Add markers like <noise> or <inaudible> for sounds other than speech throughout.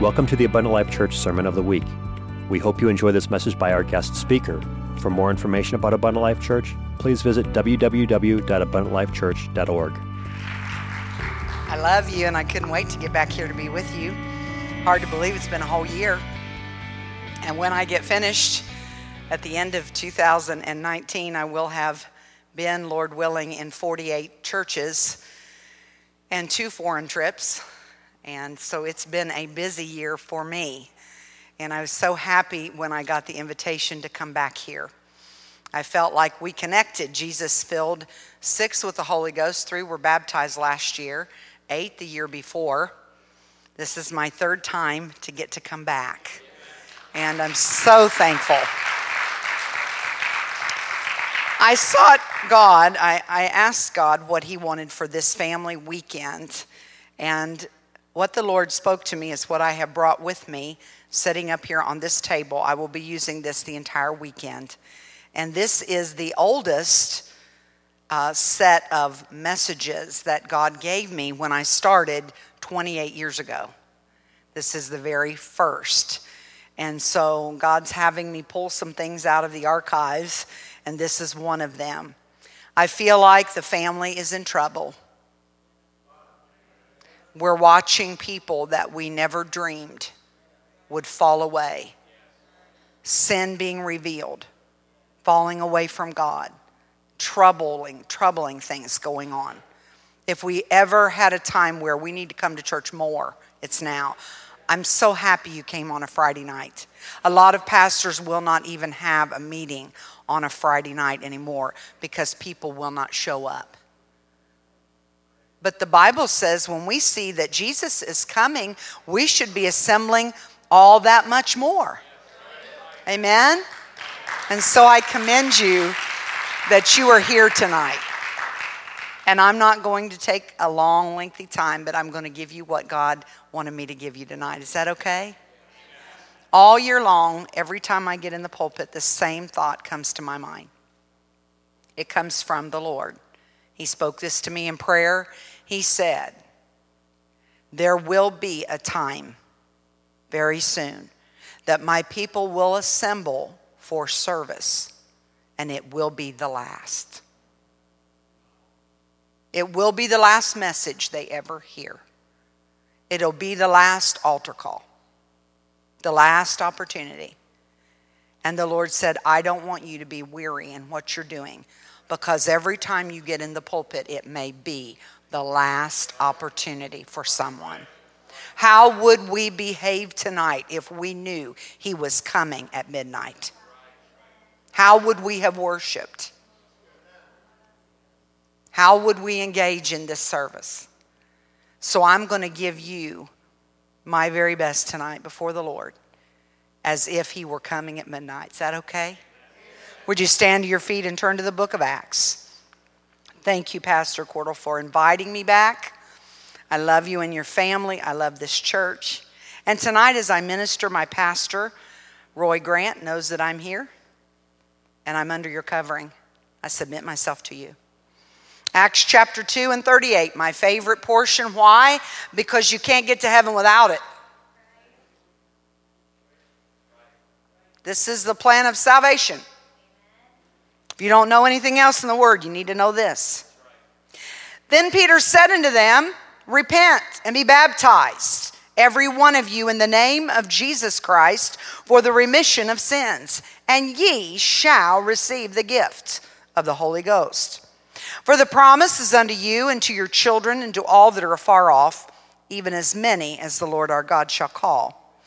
Welcome to the Abundant Life Church Sermon of the Week. We hope you enjoy this message by our guest speaker. For more information about Abundant Life Church, please visit www.abundantlifechurch.org. I love you, and I couldn't wait to get back here to be with you. Hard to believe it's been a whole year. And when I get finished at the end of 2019, I will have been, Lord willing, in 48 churches and two foreign trips. And so it's been a busy year for me. And I was so happy when I got the invitation to come back here. I felt like we connected. Jesus filled six with the Holy Ghost, three were baptized last year, eight the year before. This is my third time to get to come back. And I'm so thankful. I sought God, I, I asked God what He wanted for this family weekend. And what the Lord spoke to me is what I have brought with me sitting up here on this table. I will be using this the entire weekend. And this is the oldest uh, set of messages that God gave me when I started 28 years ago. This is the very first. And so God's having me pull some things out of the archives, and this is one of them. I feel like the family is in trouble we're watching people that we never dreamed would fall away. Sin being revealed, falling away from God, troubling, troubling things going on. If we ever had a time where we need to come to church more, it's now. I'm so happy you came on a Friday night. A lot of pastors will not even have a meeting on a Friday night anymore because people will not show up. But the Bible says when we see that Jesus is coming, we should be assembling all that much more. Amen? And so I commend you that you are here tonight. And I'm not going to take a long, lengthy time, but I'm going to give you what God wanted me to give you tonight. Is that okay? All year long, every time I get in the pulpit, the same thought comes to my mind. It comes from the Lord. He spoke this to me in prayer. He said, There will be a time very soon that my people will assemble for service, and it will be the last. It will be the last message they ever hear. It'll be the last altar call, the last opportunity. And the Lord said, I don't want you to be weary in what you're doing because every time you get in the pulpit, it may be the last opportunity for someone. How would we behave tonight if we knew he was coming at midnight? How would we have worshiped? How would we engage in this service? So I'm going to give you my very best tonight before the Lord as if he were coming at midnight. Is that okay? Would you stand to your feet and turn to the book of Acts? Thank you, Pastor Cordell, for inviting me back. I love you and your family. I love this church. And tonight, as I minister, my pastor, Roy Grant, knows that I'm here and I'm under your covering. I submit myself to you. Acts chapter 2 and 38, my favorite portion. Why? Because you can't get to heaven without it. This is the plan of salvation. If you don't know anything else in the word, you need to know this. Then Peter said unto them, Repent and be baptized, every one of you, in the name of Jesus Christ, for the remission of sins, and ye shall receive the gift of the Holy Ghost. For the promise is unto you and to your children and to all that are afar off, even as many as the Lord our God shall call.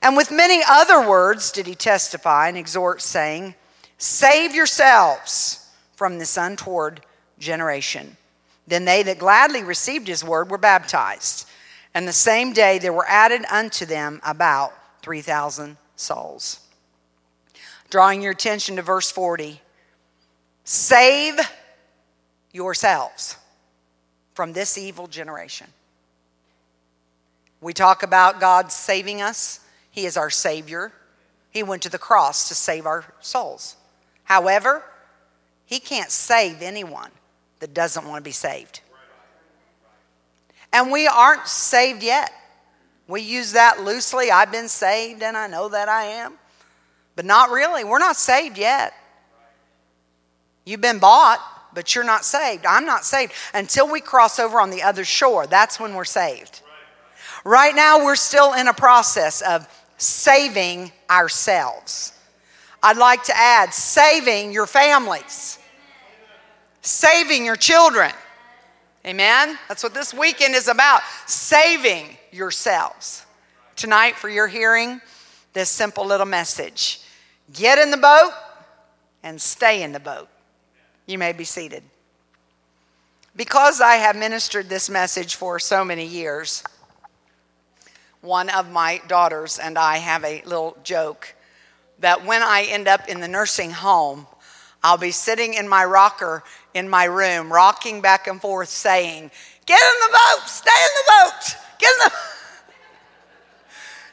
And with many other words did he testify and exhort, saying, Save yourselves from this untoward generation. Then they that gladly received his word were baptized. And the same day there were added unto them about 3,000 souls. Drawing your attention to verse 40 Save yourselves from this evil generation. We talk about God saving us, He is our Savior. He went to the cross to save our souls. However, he can't save anyone that doesn't want to be saved. And we aren't saved yet. We use that loosely. I've been saved and I know that I am. But not really. We're not saved yet. You've been bought, but you're not saved. I'm not saved until we cross over on the other shore. That's when we're saved. Right now, we're still in a process of saving ourselves. I'd like to add saving your families, saving your children. Amen? That's what this weekend is about saving yourselves. Tonight, for your hearing, this simple little message get in the boat and stay in the boat. You may be seated. Because I have ministered this message for so many years, one of my daughters and I have a little joke that when I end up in the nursing home, I'll be sitting in my rocker in my room, rocking back and forth, saying, Get in the boat, stay in the boat, get in the <laughs>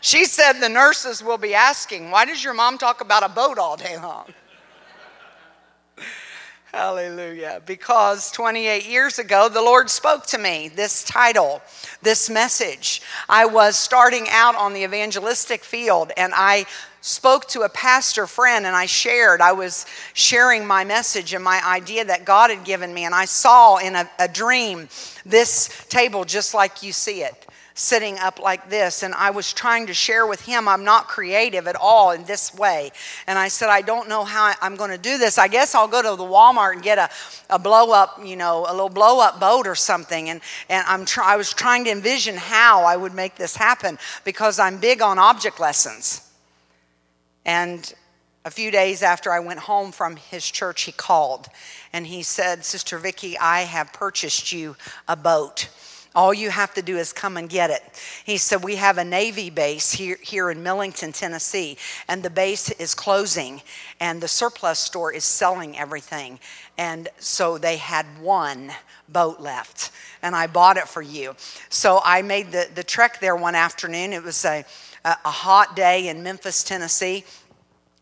She said the nurses will be asking, Why does your mom talk about a boat all day long? <laughs> Hallelujah. Because 28 years ago, the Lord spoke to me this title, this message. I was starting out on the evangelistic field and I spoke to a pastor friend and I shared. I was sharing my message and my idea that God had given me. And I saw in a, a dream this table just like you see it sitting up like this. And I was trying to share with him, I'm not creative at all in this way. And I said, I don't know how I'm going to do this. I guess I'll go to the Walmart and get a, a blow up, you know, a little blow up boat or something. And, and I'm try, I was trying to envision how I would make this happen because I'm big on object lessons. And a few days after I went home from his church, he called and he said, Sister Vickie, I have purchased you a boat. All you have to do is come and get it. He said, We have a Navy base here, here in Millington, Tennessee, and the base is closing, and the surplus store is selling everything. And so they had one boat left, and I bought it for you. So I made the, the trek there one afternoon. It was a, a, hot day in Memphis, Tennessee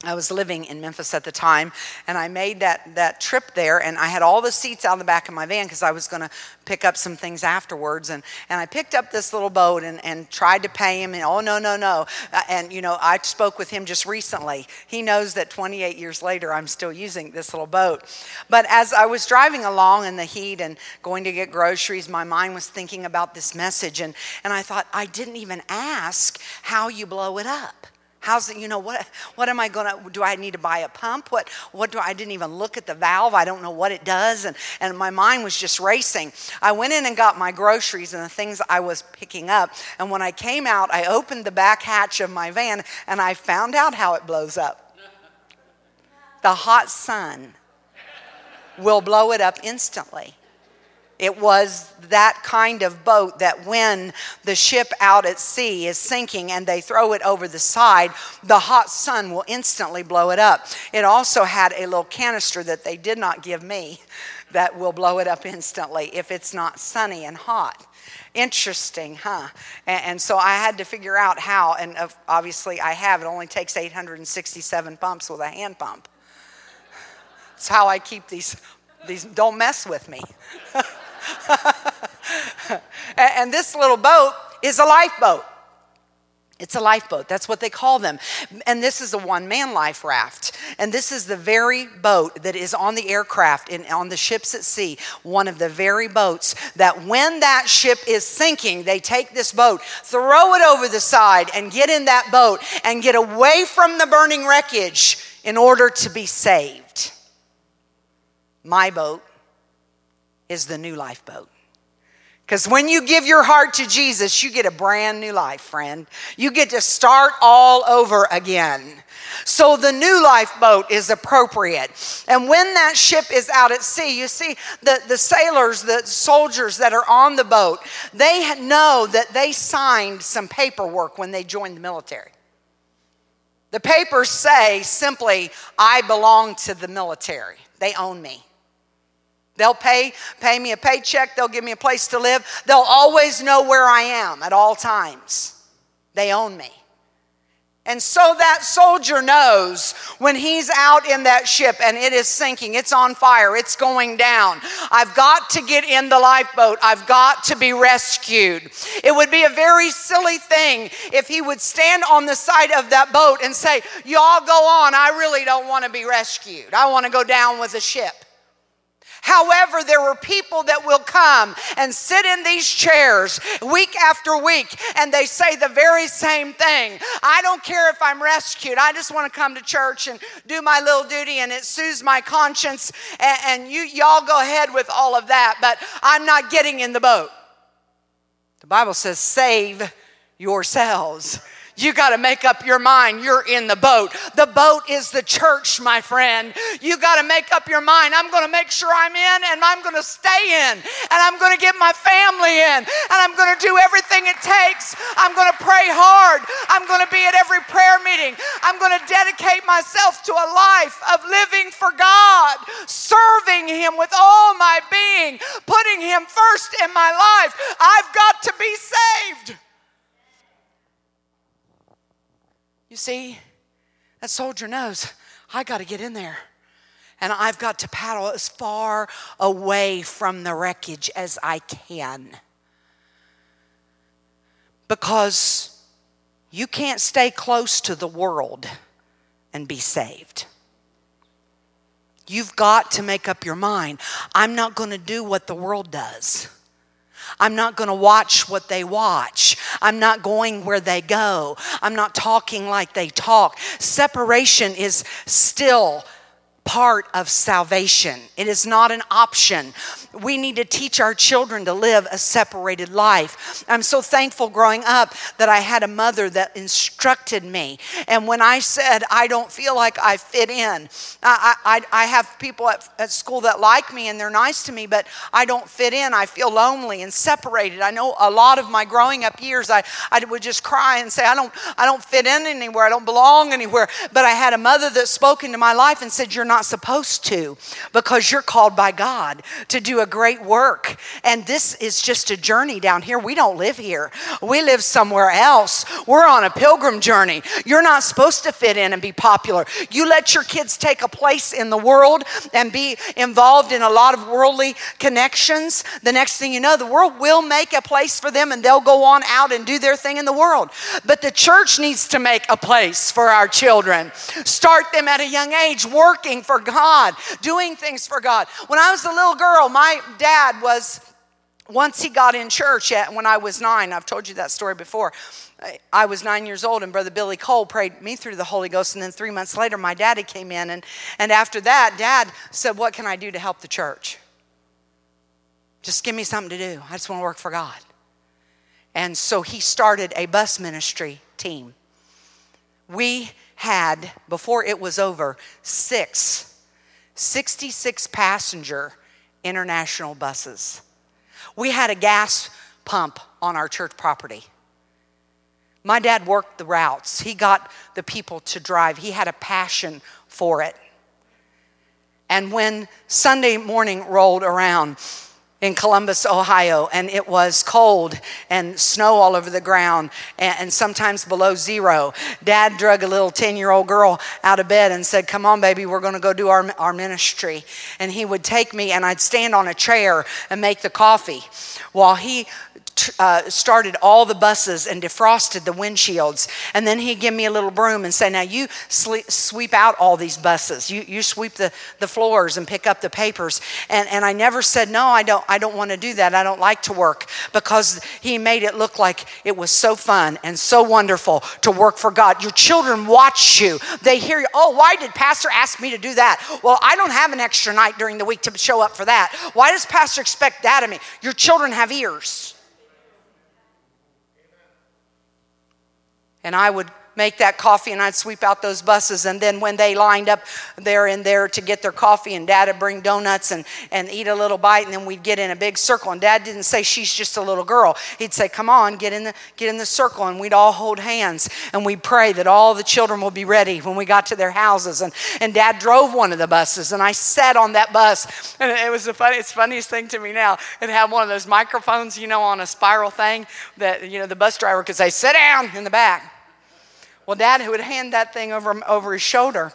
I was living in Memphis at the time, and I made that, that trip there, and I had all the seats out in the back of my van because I was going to pick up some things afterwards. And, and I picked up this little boat and, and tried to pay him, and oh, no, no, no. Uh, and, you know, I spoke with him just recently. He knows that 28 years later, I'm still using this little boat. But as I was driving along in the heat and going to get groceries, my mind was thinking about this message, and, and I thought, I didn't even ask how you blow it up. How's it, you know, what, what am I going to, do I need to buy a pump? What, what do I, I didn't even look at the valve. I don't know what it does. And, and my mind was just racing. I went in and got my groceries and the things I was picking up. And when I came out, I opened the back hatch of my van and I found out how it blows up. The hot sun will blow it up instantly. It was that kind of boat that when the ship out at sea is sinking and they throw it over the side, the hot sun will instantly blow it up. It also had a little canister that they did not give me <laughs> that will blow it up instantly if it's not sunny and hot. Interesting, huh? And, and so I had to figure out how, and obviously I have. It only takes 867 pumps with a hand pump. It's how I keep these, these don't mess with me. <laughs> <laughs> and this little boat is a lifeboat. It's a lifeboat. That's what they call them. And this is a one man life raft. And this is the very boat that is on the aircraft and on the ships at sea. One of the very boats that when that ship is sinking, they take this boat, throw it over the side, and get in that boat and get away from the burning wreckage in order to be saved. My boat is the new lifeboat. Because when you give your heart to Jesus, you get a brand new life, friend. You get to start all over again. So the new lifeboat is appropriate. And when that ship is out at sea, you see the, the sailors, the soldiers that are on the boat, they know that they signed some paperwork when they joined the military. The papers say simply, I belong to the military, they own me. They'll pay, pay me a paycheck, they'll give me a place to live. They'll always know where I am at all times. They own me. And so that soldier knows when he's out in that ship and it is sinking, it's on fire, it's going down. I've got to get in the lifeboat, I've got to be rescued. It would be a very silly thing if he would stand on the side of that boat and say, Y'all go on, I really don't want to be rescued. I want to go down with the ship. However, there were people that will come and sit in these chairs week after week and they say the very same thing. I don't care if I'm rescued. I just want to come to church and do my little duty and it soothes my conscience. And, and you, y'all go ahead with all of that, but I'm not getting in the boat. The Bible says, save yourselves. You got to make up your mind. You're in the boat. The boat is the church, my friend. You got to make up your mind. I'm going to make sure I'm in and I'm going to stay in and I'm going to get my family in and I'm going to do everything it takes. I'm going to pray hard. I'm going to be at every prayer meeting. I'm going to dedicate myself to a life of living for God, serving Him with all my being, putting Him first in my life. I've got to be saved. You see, that soldier knows I got to get in there. And I've got to paddle as far away from the wreckage as I can. Because you can't stay close to the world and be saved. You've got to make up your mind. I'm not going to do what the world does. I'm not going to watch what they watch. I'm not going where they go. I'm not talking like they talk. Separation is still part of salvation. It is not an option. We need to teach our children to live a separated life. I'm so thankful growing up that I had a mother that instructed me. And when I said, I don't feel like I fit in, I, I, I have people at, at school that like me and they're nice to me, but I don't fit in. I feel lonely and separated. I know a lot of my growing up years, I, I would just cry and say, I don't, I don't fit in anywhere. I don't belong anywhere. But I had a mother that spoke into my life and said, You're not supposed to because you're called by God to do a great work. And this is just a journey down here. We don't live here, we live somewhere else. We're on a pilgrim journey. You're not supposed to fit in and be popular. You let your kids take a place in the world and be involved in a lot of worldly connections. The next thing you know, the world will make a place for them and they'll go on out and do their thing in the world. But the church needs to make a place for our children. Start them at a young age working for God, doing things for God. When I was a little girl, my dad was once he got in church at, when I was nine, I've told you that story before. I was nine years old, and Brother Billy Cole prayed me through the Holy Ghost. And then three months later, my daddy came in. And, and after that, dad said, What can I do to help the church? Just give me something to do. I just want to work for God. And so he started a bus ministry team. We had, before it was over, six, 66 passenger international buses. We had a gas pump on our church property. My dad worked the routes, he got the people to drive, he had a passion for it. And when Sunday morning rolled around, in Columbus, Ohio, and it was cold and snow all over the ground and, and sometimes below zero. Dad drug a little 10 year old girl out of bed and said, Come on, baby, we're going to go do our, our ministry. And he would take me, and I'd stand on a chair and make the coffee while he uh, started all the buses and defrosted the windshields. And then he'd give me a little broom and say, Now you sleep, sweep out all these buses. You, you sweep the, the floors and pick up the papers. And, and I never said, No, I don't, I don't want to do that. I don't like to work because he made it look like it was so fun and so wonderful to work for God. Your children watch you, they hear you. Oh, why did Pastor ask me to do that? Well, I don't have an extra night during the week to show up for that. Why does Pastor expect that of me? Your children have ears. And I would make that coffee and I'd sweep out those buses. And then when they lined up there and there to get their coffee, and dad would bring donuts and, and eat a little bite, and then we'd get in a big circle. And dad didn't say, She's just a little girl. He'd say, Come on, get in the, get in the circle. And we'd all hold hands and we'd pray that all the children will be ready when we got to their houses. And, and dad drove one of the buses, and I sat on that bus. And it was the funniest, funniest thing to me now. It had one of those microphones, you know, on a spiral thing that, you know, the bus driver could say, Sit down in the back. Well, dad who would hand that thing over, over his shoulder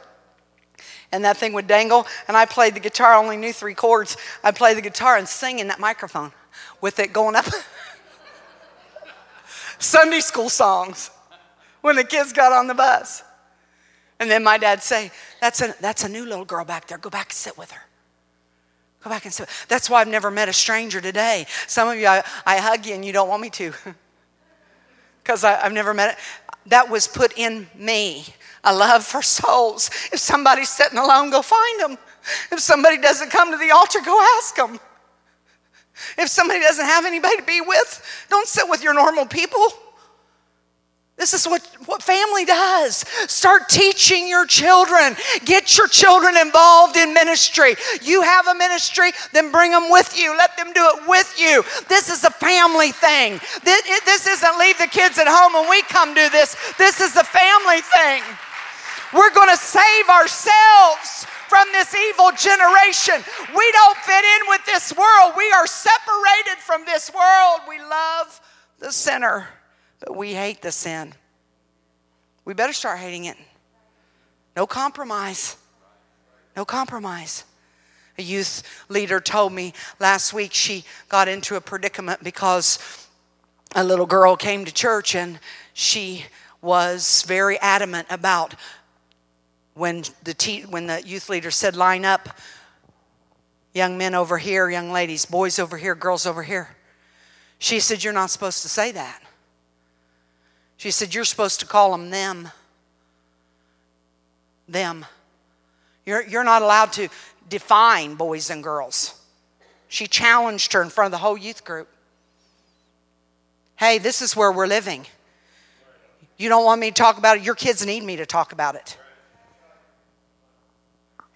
and that thing would dangle. And I played the guitar, I only knew three chords. I'd play the guitar and sing in that microphone with it going up. <laughs> Sunday school songs when the kids got on the bus. And then my dad'd say, that's a, that's a new little girl back there. Go back and sit with her. Go back and sit. That's why I've never met a stranger today. Some of you, I, I hug you and you don't want me to. <laughs> Because I've never met it. That was put in me a love for souls. If somebody's sitting alone, go find them. If somebody doesn't come to the altar, go ask them. If somebody doesn't have anybody to be with, don't sit with your normal people. This is what, what family does. Start teaching your children. Get your children involved in ministry. You have a ministry, then bring them with you. Let them do it with you. This is a family thing. This, this isn't leave the kids at home and we come do this. This is a family thing. We're going to save ourselves from this evil generation. We don't fit in with this world. We are separated from this world. We love the sinner, we hate the sin. We better start hating it. No compromise. No compromise. A youth leader told me last week she got into a predicament because a little girl came to church and she was very adamant about when the, te- when the youth leader said, line up, young men over here, young ladies, boys over here, girls over here. She said, You're not supposed to say that. She said, You're supposed to call them them. Them. You're, you're not allowed to define boys and girls. She challenged her in front of the whole youth group. Hey, this is where we're living. You don't want me to talk about it? Your kids need me to talk about it.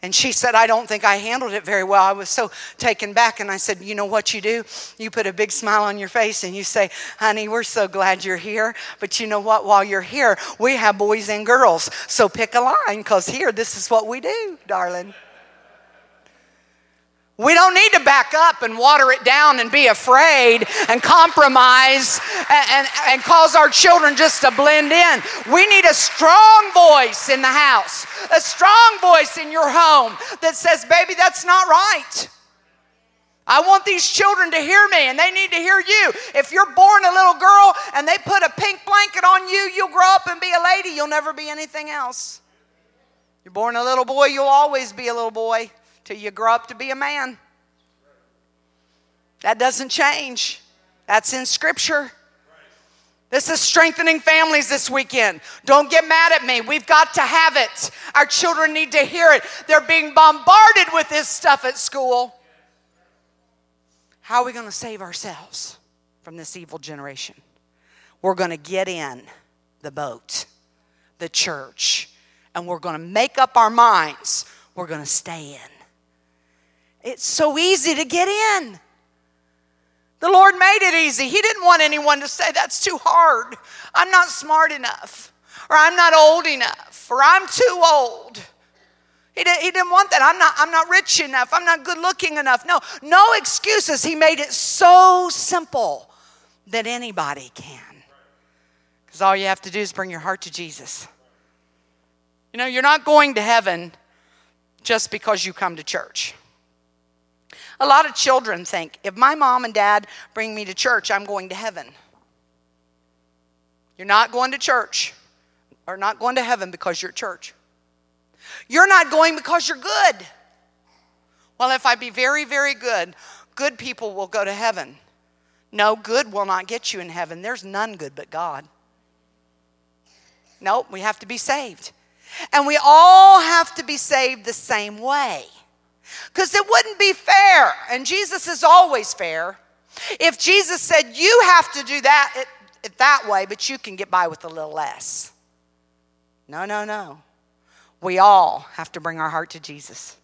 And she said, I don't think I handled it very well. I was so taken back. And I said, You know what you do? You put a big smile on your face and you say, Honey, we're so glad you're here. But you know what? While you're here, we have boys and girls. So pick a line because here, this is what we do, darling. We don't need to back up and water it down and be afraid and compromise and, and, and, cause our children just to blend in. We need a strong voice in the house, a strong voice in your home that says, Baby, that's not right. I want these children to hear me and they need to hear you. If you're born a little girl and they put a pink blanket on you, you'll grow up and be a lady. You'll never be anything else. You're born a little boy, you'll always be a little boy till you grow up to be a man. That doesn't change. That's in Scripture. This is strengthening families this weekend. Don't get mad at me. We've got to have it. Our children need to hear it. They're being bombarded with this stuff at school. How are we going to save ourselves from this evil generation? We're going to get in the boat, the church, and we're going to make up our minds. We're going to stay in. It's so easy to get in. The Lord made it easy. He didn't want anyone to say, That's too hard. I'm not smart enough, or I'm not old enough, or I'm too old. He, did, he didn't want that. I'm not, I'm not rich enough. I'm not good looking enough. No, no excuses. He made it so simple that anybody can. Because all you have to do is bring your heart to Jesus. You know, you're not going to heaven just because you come to church. A lot of children think if my mom and dad bring me to church, I'm going to heaven. You're not going to church or not going to heaven because you're at church. You're not going because you're good. Well, if I be very, very good, good people will go to heaven. No, good will not get you in heaven. There's none good but God. Nope, we have to be saved. And we all have to be saved the same way. Because it wouldn't be fair, and Jesus is always fair. If Jesus said, You have to do that it, it that way, but you can get by with a little less. No, no, no. We all have to bring our heart to Jesus.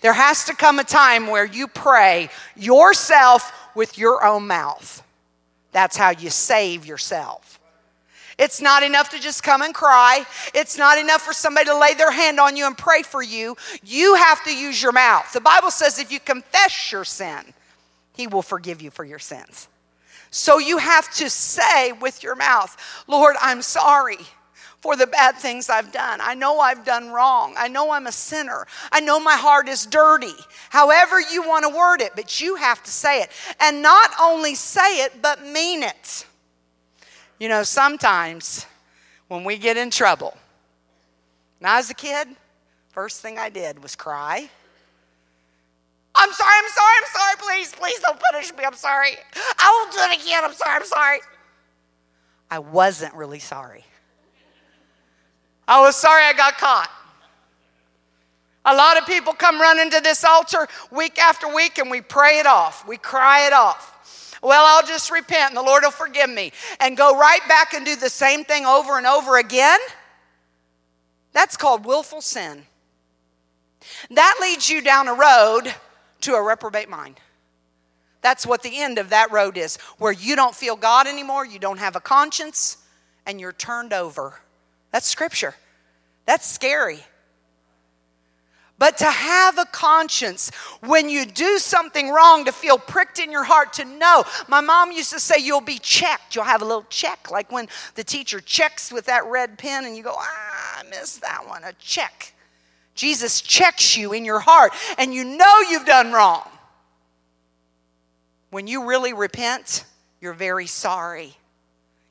There has to come a time where you pray yourself with your own mouth. That's how you save yourself. It's not enough to just come and cry. It's not enough for somebody to lay their hand on you and pray for you. You have to use your mouth. The Bible says if you confess your sin, He will forgive you for your sins. So you have to say with your mouth, Lord, I'm sorry for the bad things I've done. I know I've done wrong. I know I'm a sinner. I know my heart is dirty. However, you want to word it, but you have to say it. And not only say it, but mean it. You know, sometimes when we get in trouble, when I was a kid, first thing I did was cry. I'm sorry, I'm sorry, I'm sorry, please, please don't punish me, I'm sorry. I won't do it again, I'm sorry, I'm sorry. I wasn't really sorry. I was sorry I got caught. A lot of people come running to this altar week after week and we pray it off. We cry it off. Well, I'll just repent and the Lord will forgive me and go right back and do the same thing over and over again. That's called willful sin. That leads you down a road to a reprobate mind. That's what the end of that road is, where you don't feel God anymore, you don't have a conscience, and you're turned over. That's scripture. That's scary. But to have a conscience when you do something wrong, to feel pricked in your heart, to know. My mom used to say, You'll be checked. You'll have a little check, like when the teacher checks with that red pen and you go, Ah, I missed that one, a check. Jesus checks you in your heart and you know you've done wrong. When you really repent, you're very sorry.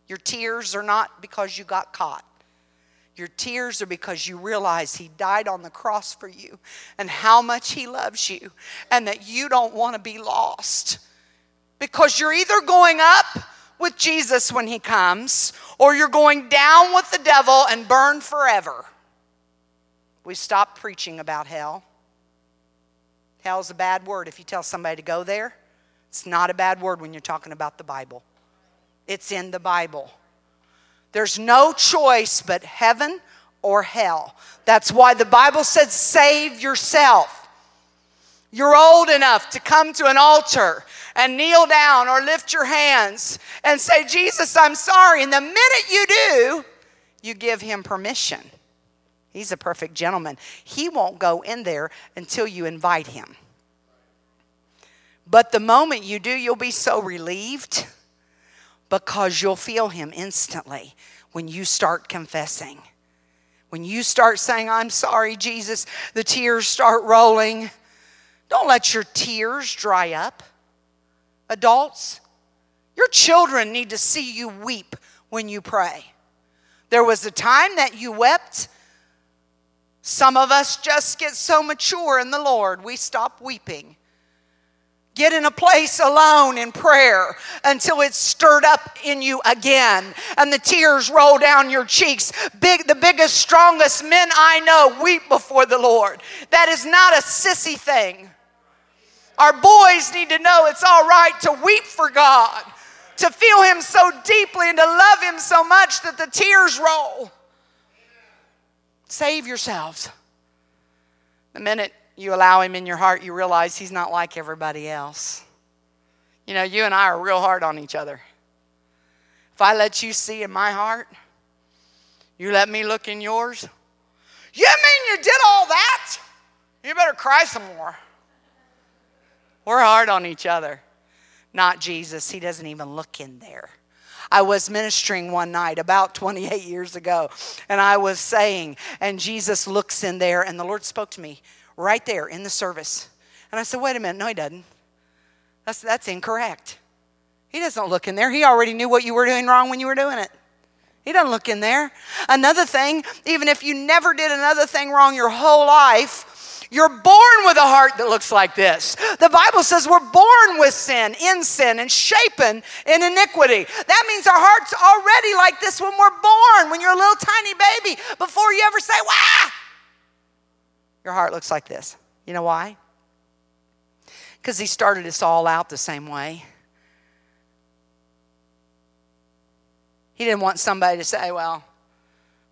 Your tears are not because you got caught. Your tears are because you realize He died on the cross for you and how much He loves you and that you don't want to be lost. Because you're either going up with Jesus when He comes or you're going down with the devil and burn forever. We stop preaching about hell. Hell's a bad word if you tell somebody to go there. It's not a bad word when you're talking about the Bible. It's in the Bible. There's no choice but heaven or hell. That's why the Bible says, save yourself. You're old enough to come to an altar and kneel down or lift your hands and say, Jesus, I'm sorry. And the minute you do, you give him permission. He's a perfect gentleman. He won't go in there until you invite him. But the moment you do, you'll be so relieved because you'll feel him instantly when you start confessing. When you start saying, I'm sorry, Jesus, the tears start rolling. Don't let your tears dry up. Adults, your children need to see you weep when you pray. There was a time that you wept some of us just get so mature in the Lord, we stop weeping. Get in a place alone in prayer until it's stirred up in you again and the tears roll down your cheeks. Big, the biggest, strongest men I know weep before the Lord. That is not a sissy thing. Our boys need to know it's all right to weep for God, to feel Him so deeply and to love Him so much that the tears roll. Save yourselves. The minute you allow him in your heart, you realize he's not like everybody else. You know, you and I are real hard on each other. If I let you see in my heart, you let me look in yours. You mean you did all that? You better cry some more. We're hard on each other. Not Jesus. He doesn't even look in there. I was ministering one night about 28 years ago, and I was saying, and Jesus looks in there, and the Lord spoke to me right there in the service. And I said, wait a minute, no, he doesn't. That's, that's incorrect. He doesn't look in there. He already knew what you were doing wrong when you were doing it. He doesn't look in there. Another thing, even if you never did another thing wrong your whole life, you're born with a heart that looks like this. The Bible says we're born with sin, in sin, and shapen in iniquity. That means our heart's already like this when we're born, when you're a little tiny baby, before you ever say, wah! Your heart looks like this. You know why? Because he started us all out the same way. He didn't want somebody to say, well,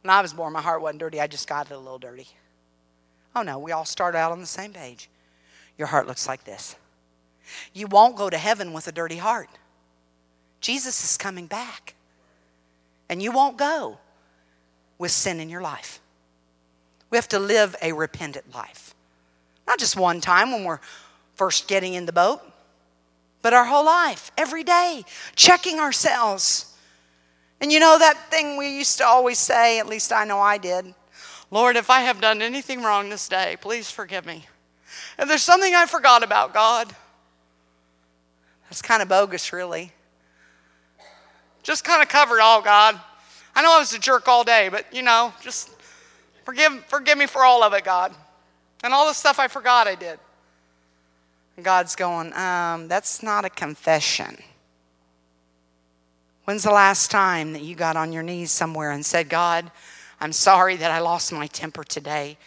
when I was born, my heart wasn't dirty, I just got it a little dirty. Oh no, we all start out on the same page. Your heart looks like this. You won't go to heaven with a dirty heart. Jesus is coming back. And you won't go with sin in your life. We have to live a repentant life. Not just one time when we're first getting in the boat, but our whole life, every day, checking ourselves And you know that thing we used to always say, at least I know I did Lord, if I have done anything wrong this day, please forgive me. If there's something I forgot about, God, that's kind of bogus, really. Just kind of cover it all, God. I know I was a jerk all day, but you know, just forgive, forgive me for all of it, God. And all the stuff I forgot I did. God's going, um, that's not a confession. When's the last time that you got on your knees somewhere and said, God, I'm sorry that I lost my temper today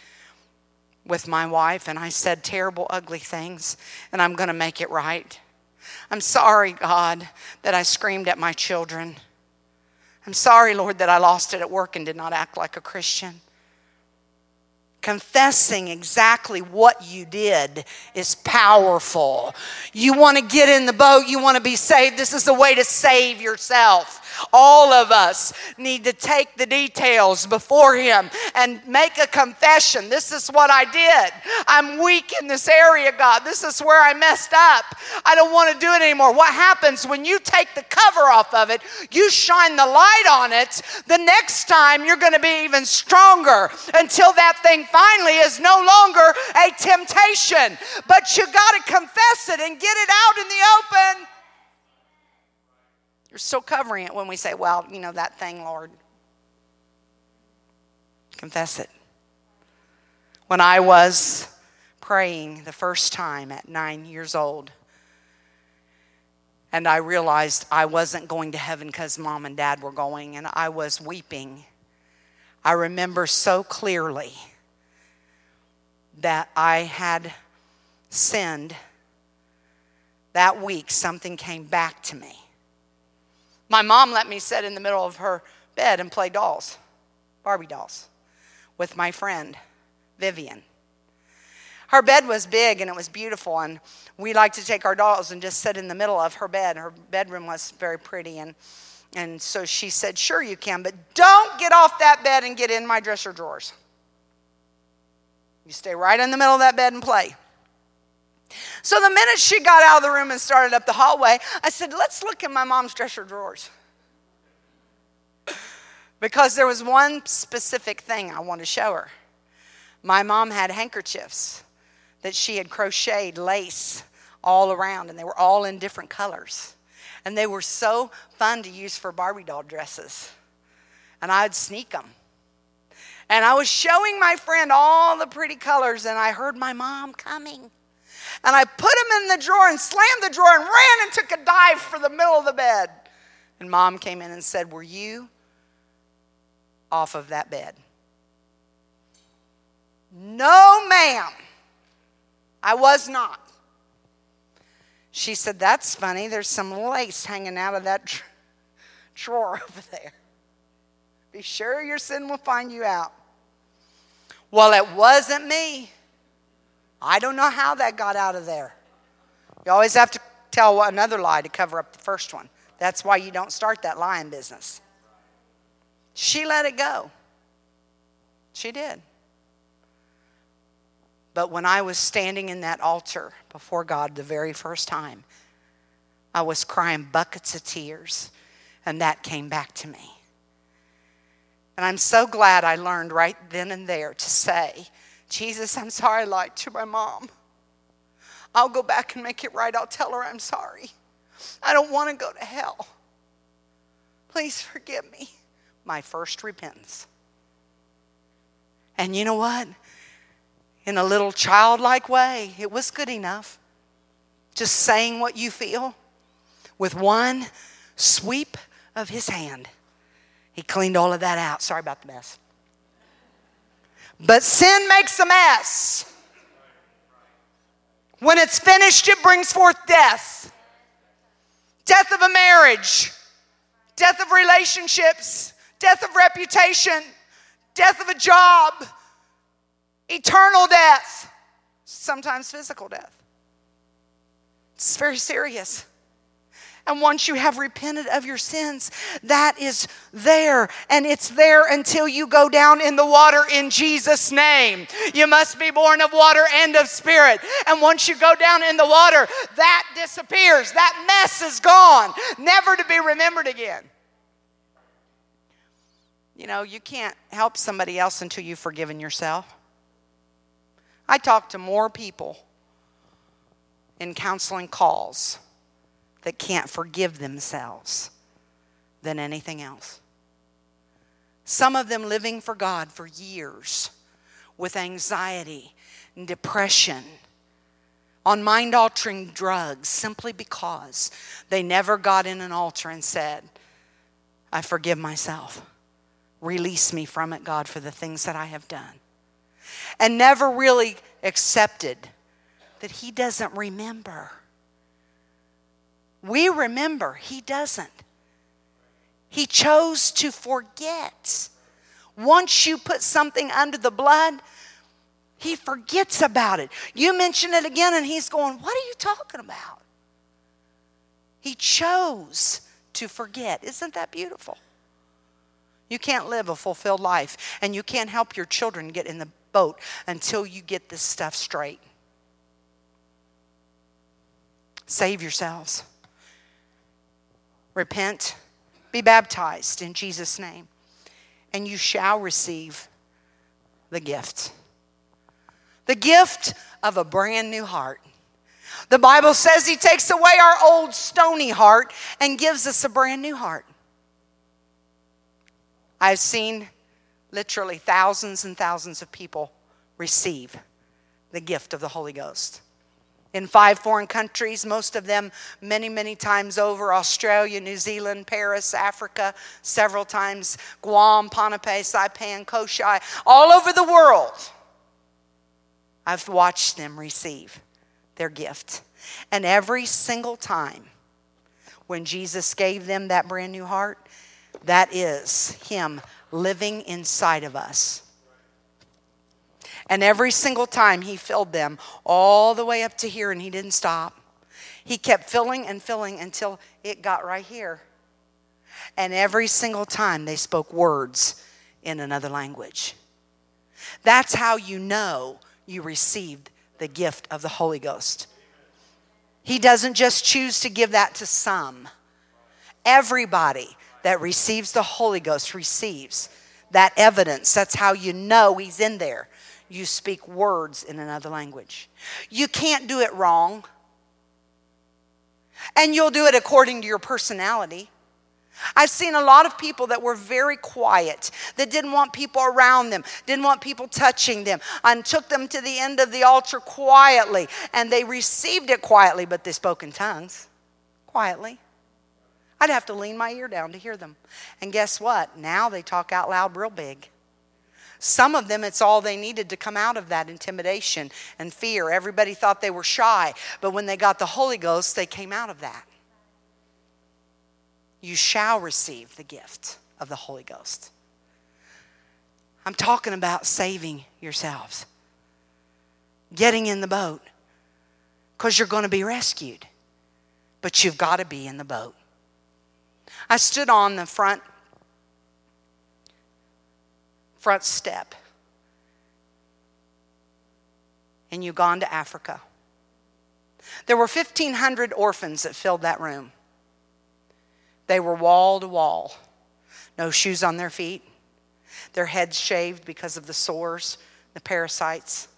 with my wife and I said terrible, ugly things, and I'm going to make it right. I'm sorry, God, that I screamed at my children. I'm sorry, Lord, that I lost it at work and did not act like a Christian confessing exactly what you did is powerful. You want to get in the boat, you want to be saved. This is the way to save yourself. All of us need to take the details before Him and make a confession. This is what I did. I'm weak in this area, God. This is where I messed up. I don't want to do it anymore. What happens when you take the cover off of it, you shine the light on it, the next time you're going to be even stronger until that thing finally is no longer a temptation. But you got to confess it and get it out in the open. You're still covering it when we say, well, you know, that thing, Lord. Confess it. When I was praying the first time at nine years old, and I realized I wasn't going to heaven because mom and dad were going, and I was weeping. I remember so clearly that I had sinned. That week, something came back to me. My mom let me sit in the middle of her bed and play dolls, Barbie dolls, with my friend, Vivian. Her bed was big and it was beautiful, and we liked to take our dolls and just sit in the middle of her bed. Her bedroom was very pretty, and, and so she said, Sure, you can, but don't get off that bed and get in my dresser drawers. You stay right in the middle of that bed and play. So the minute she got out of the room and started up the hallway, I said, Let's look in my mom's dresser drawers. because there was one specific thing I want to show her. My mom had handkerchiefs that she had crocheted lace all around, and they were all in different colors. And they were so fun to use for Barbie doll dresses. And I'd sneak them. And I was showing my friend all the pretty colors, and I heard my mom coming. And I put him in the drawer and slammed the drawer and ran and took a dive for the middle of the bed. And mom came in and said, Were you off of that bed? No, ma'am. I was not. She said, That's funny. There's some lace hanging out of that drawer <laughs> over there. Be sure your sin will find you out. Well, it wasn't me. I don't know how that got out of there. You always have to tell another lie to cover up the first one. That's why you don't start that lying business. She let it go. She did. But when I was standing in that altar before God the very first time, I was crying buckets of tears, and that came back to me. And I'm so glad I learned right then and there to say, Jesus, I'm sorry I lied to my mom. I'll go back and make it right. I'll tell her I'm sorry. I don't want to go to hell. Please forgive me. My first repentance. And you know what? In a little childlike way, it was good enough. Just saying what you feel with one sweep of his hand. He cleaned all of that out. Sorry about the mess. But sin makes a mess. When it's finished, it brings forth death death of a marriage, death of relationships, death of reputation, death of a job, eternal death, sometimes physical death. It's very serious. And once you have repented of your sins, that is there. And it's there until you go down in the water in Jesus' name. You must be born of water and of spirit. And once you go down in the water, that disappears. That mess is gone, never to be remembered again. You know, you can't help somebody else until you've forgiven yourself. I talk to more people in counseling calls that can't forgive themselves than anything else. Some of them living for God for years with anxiety and depression on mind altering drugs simply because they never got in an altar and said, I forgive myself. Release me from it, God, for the things that I have done. And never really accepted that He doesn't remember. We remember, He doesn't. He chose to forget. Once you put something under the blood, he forgets about it. You mention it again, and he's going, What are you talking about? He chose to forget. Isn't that beautiful? You can't live a fulfilled life, and you can't help your children get in the boat until you get this stuff straight. Save yourselves. Repent. Be baptized in Jesus' name, and you shall receive the gift the gift of a brand new heart. The Bible says He takes away our old stony heart and gives us a brand new heart. I've seen literally thousands and thousands of people receive the gift of the Holy Ghost. In five foreign countries, most of them many, many times over Australia, New Zealand, Paris, Africa, several times, Guam, Ponape, Saipan, Kosrae, all over the world. I've watched them receive their gift. And every single time when Jesus gave them that brand new heart, that is Him living inside of us. And every single time He filled them all the way up to here, and He didn't stop. He kept filling and filling until it got right here. And every single time they spoke words in another language. That's how you know you received the gift of the Holy Ghost. He doesn't just choose to give that to some. Everybody that receives the Holy Ghost receives that evidence. That's how you know He's in there. You speak words in another language. You can't do it wrong. And you'll do it according to your personality. I've seen a lot of people that were very quiet, that didn't want people around them, didn't want people touching them, and took them to the end of the altar quietly. And they received it quietly, but they spoke in tongues quietly. I'd have to lean my ear down to hear them. And guess what? Now they talk out loud real big. Some of them, it's all they needed to come out of that intimidation and fear. Everybody thought they were shy, but when they got the Holy Ghost, they came out of that you shall receive the gift of the Holy Ghost. I'm talking about saving yourselves, getting in the boat, because you're going to be rescued, but you've got to be in the boat. I stood on the front front step in Uganda, Africa. There were 1,500 orphans that filled that room. They were wall to wall, no shoes on their feet, their heads shaved because of the sores, the parasites.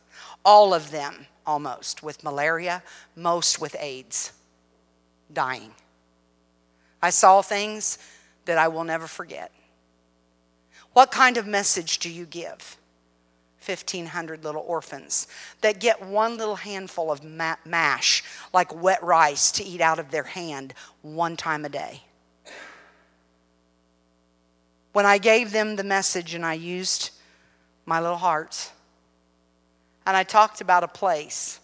All of them almost with malaria, most with AIDS, dying. I saw things that I will never forget. What kind of message do you give? 1,500 little orphans that get one little handful of mash, like wet rice, to eat out of their hand one time a day when I gave them the message and I used my little hearts, and I talked about a place,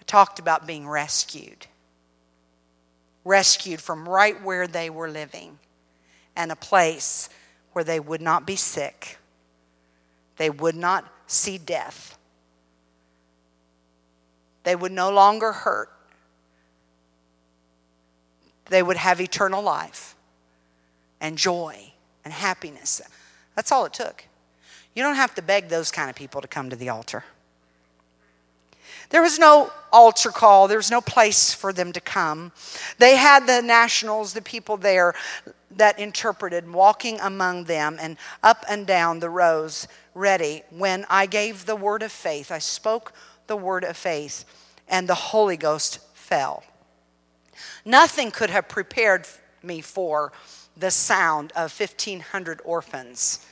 I talked about being rescued. Rescued from right where they were living, and a place where they would not be sick, they would not see death, they would no longer hurt, they would have eternal life and joy and happiness. That's all it took. You don't have to beg those kind of people to come to the altar. There was no altar call, there was no place for them to come. They had the nationals, the people there, that interpreted, walking among them and up and down the rows, ready, when I gave the word of faith. I spoke the word of faith, and the Holy Ghost fell. Nothing could have prepared me for the sound of 1,500 orphans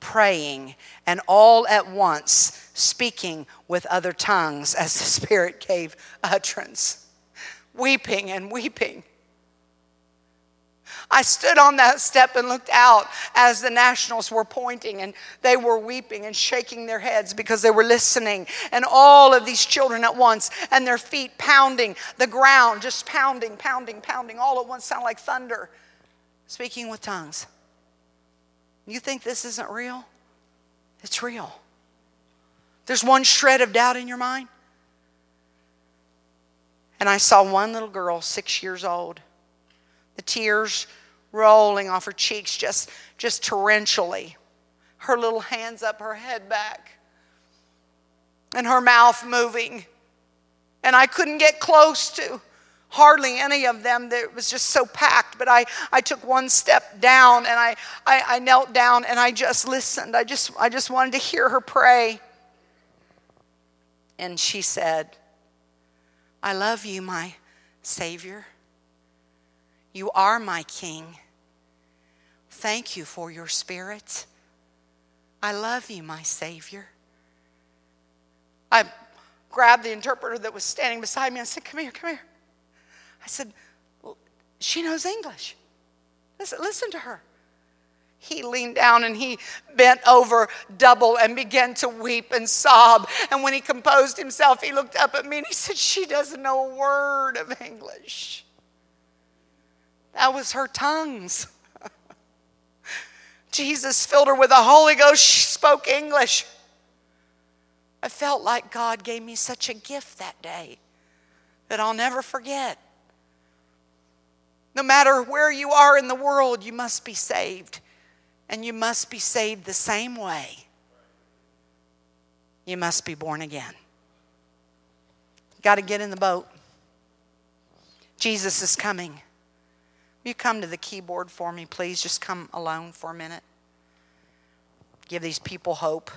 praying and all at once speaking with other tongues as the <laughs> Spirit gave utterance, weeping and weeping. I stood on that step and looked out as the nationals were pointing and they were weeping and shaking their heads because they were listening. And all of these children at once and their feet pounding the ground, just pounding, pounding, pounding, all at once sound like thunder, speaking with tongues. You think this isn't real? It's real. There's one shred of doubt in your mind. And I saw one little girl, six years old, the tears rolling off her cheeks just, just torrentially, her little hands up, her head back, and her mouth moving. And I couldn't get close to hardly any of them. It was just so packed. But I, I took one step down and I, I, I knelt down and I just listened. I just, I just wanted to hear her pray. And she said, I love you, my Savior. You are my King. Thank you for your Spirit. I love you, my Savior. I grabbed the interpreter that was standing beside me and said, Come here, come here. I said, She knows English. Listen, listen to her. He leaned down and he bent over double and began to weep and sob. And when he composed himself, he looked up at me and he said, She doesn't know a word of English. That was her tongues. <laughs> Jesus filled her with the Holy Ghost. She spoke English. I felt like God gave me such a gift that day that I'll never forget. No matter where you are in the world, you must be saved. And you must be saved the same way. You must be born again. Got to get in the boat. Jesus is coming. You come to the keyboard for me, please? Just come alone for a minute. Give these people hope.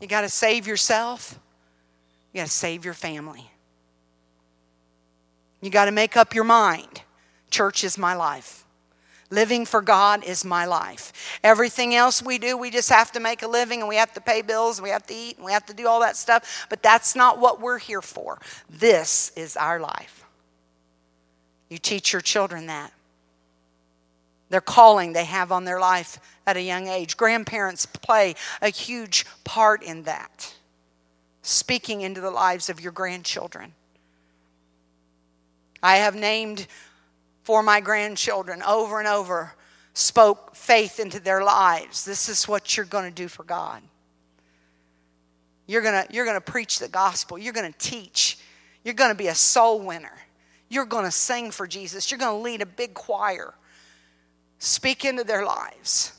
You got to save yourself, you got to save your family. You got to make up your mind. Church is my life. Living for God is my life. Everything else we do, we just have to make a living and we have to pay bills and we have to eat and we have to do all that stuff. But that's not what we're here for. This is our life. You teach your children that. Their calling they have on their life at a young age. Grandparents play a huge part in that, speaking into the lives of your grandchildren. I have named for my grandchildren over and over, spoke faith into their lives. This is what you're going to do for God. You're going to, you're going to preach the gospel, you're going to teach, you're going to be a soul winner, you're going to sing for Jesus, you're going to lead a big choir. Speak into their lives.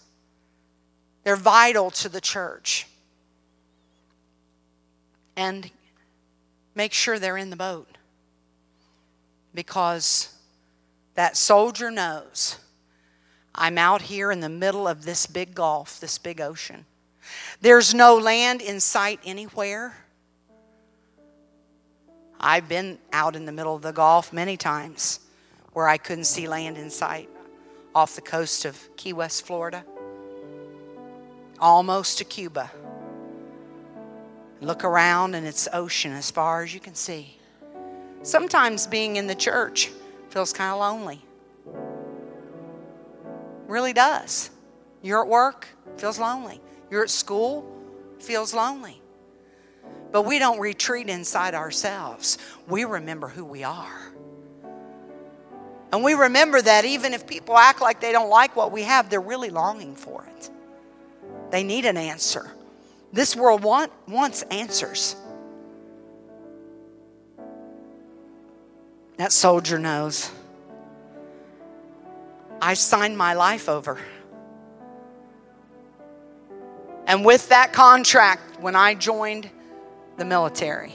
They're vital to the church. And make sure they're in the boat because that soldier knows I'm out here in the middle of this big gulf, this big ocean. There's no land in sight anywhere. I've been out in the middle of the Gulf many times where I couldn't see land in sight off the coast of Key West, Florida, almost to Cuba. Look around and it's ocean as far as you can see. Sometimes being in the church feels kind of lonely. Really does. You're at work, feels lonely. You're at school, feels lonely. But we don't retreat inside ourselves. We remember who we are. And we remember that even if people act like they don't like what we have, they're really longing for it. They need an answer. This world want, wants answers. That soldier knows. I signed my life over. And with that contract, when I joined the military,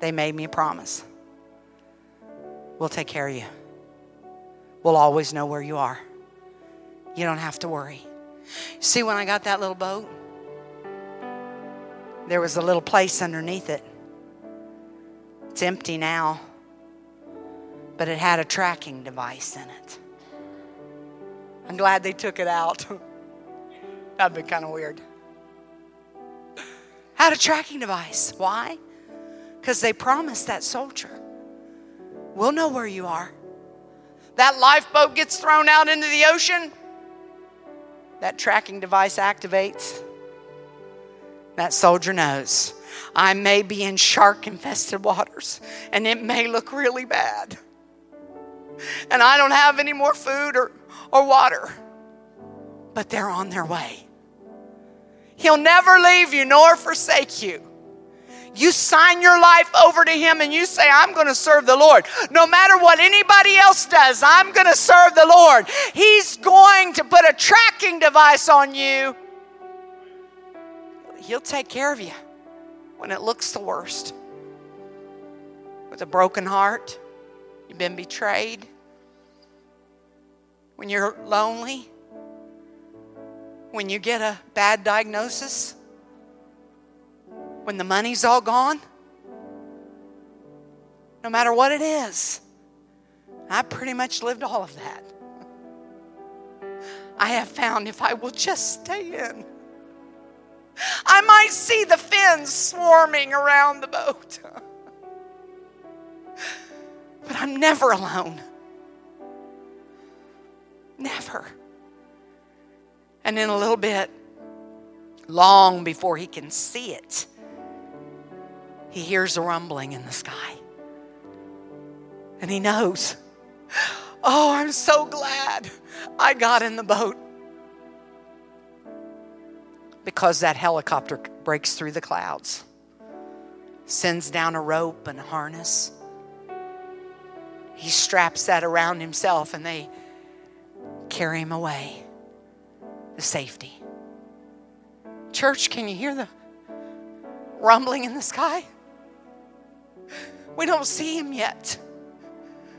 they made me a promise we'll take care of you. We'll always know where you are. You don't have to worry. See, when I got that little boat, there was a little place underneath it. It's empty now, but it had a tracking device in it. I'm glad they took it out. <laughs> That'd be kind of weird. Had a tracking device. Why? Because they promised that soldier, we'll know where you are. That lifeboat gets thrown out into the ocean, that tracking device activates. That soldier knows I may be in shark infested waters and it may look really bad. And I don't have any more food or, or water, but they're on their way. He'll never leave you nor forsake you. You sign your life over to Him and you say, I'm going to serve the Lord. No matter what anybody else does, I'm going to serve the Lord. He's going to put a tracking device on you. He'll take care of you when it looks the worst. With a broken heart, you've been betrayed, when you're lonely, when you get a bad diagnosis, when the money's all gone, no matter what it is. I pretty much lived all of that. <laughs> I have found if I will just stay in, I might see the fins swarming around the boat. <laughs> but I'm never alone. Never. And in a little bit, long before he can see it, he hears a rumbling in the sky. And he knows, oh, I'm so glad I got in the boat. Because that helicopter breaks through the clouds, sends down a rope and a harness. He straps that around himself and they carry him away to safety. Church, can you hear the rumbling in the sky? We don't see him yet,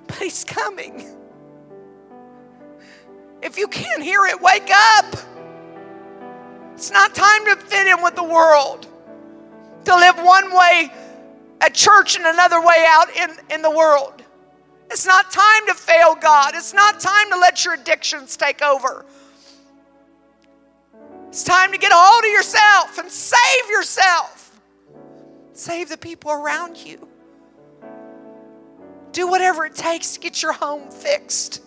but he's coming. If you can't hear it, wake up. It's not time to fit in with the world, to live one way at church and another way out in, in the world. It's not time to fail God. It's not time to let your addictions take over. It's time to get a hold of yourself and save yourself. Save the people around you. Do whatever it takes to get your home fixed.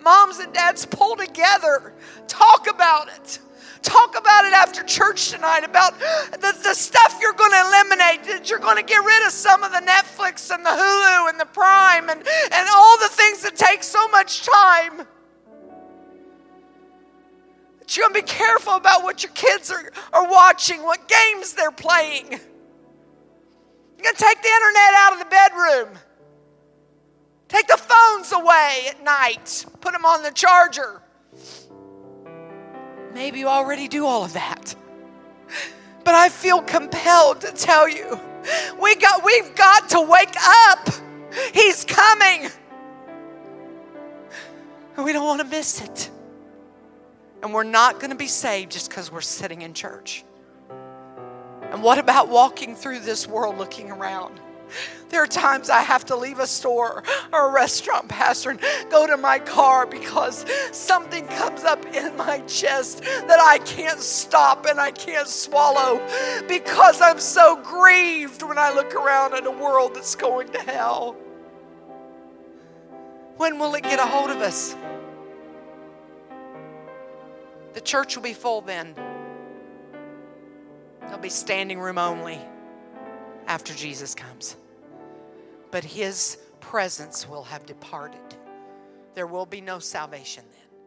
Moms and dads, pull together. Talk about it. Talk about it after church tonight about the, the stuff you're going to eliminate, that you're going to get rid of some of the Netflix and the Hulu and the Prime and, and all the things that take so much time. You're to be careful about what your kids are, are watching, what games they're playing. You're to take the internet out of the bedroom. Take the phones away at night, put them on the charger. Maybe you already do all of that. But I feel compelled to tell you we got, we've got to wake up. He's coming. And we don't want to miss it. And we're not going to be saved just because we're sitting in church. And what about walking through this world looking around? There are times I have to leave a store or a restaurant, Pastor, and go to my car because something comes up in my chest that I can't stop and I can't swallow because I'm so grieved when I look around at a world that's going to hell. When will it get a hold of us? The church will be full then. There'll be standing room only after Jesus comes. But his presence will have departed. There will be no salvation then.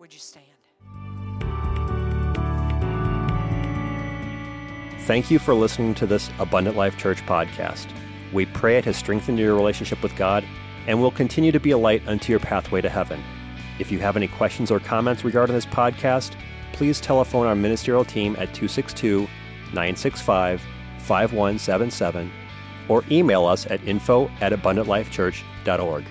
Would you stand? Thank you for listening to this Abundant Life Church podcast. We pray it has strengthened your relationship with God and will continue to be a light unto your pathway to heaven. If you have any questions or comments regarding this podcast, please telephone our ministerial team at 262 965 5177 or email us at info at abundantlifechurch.org.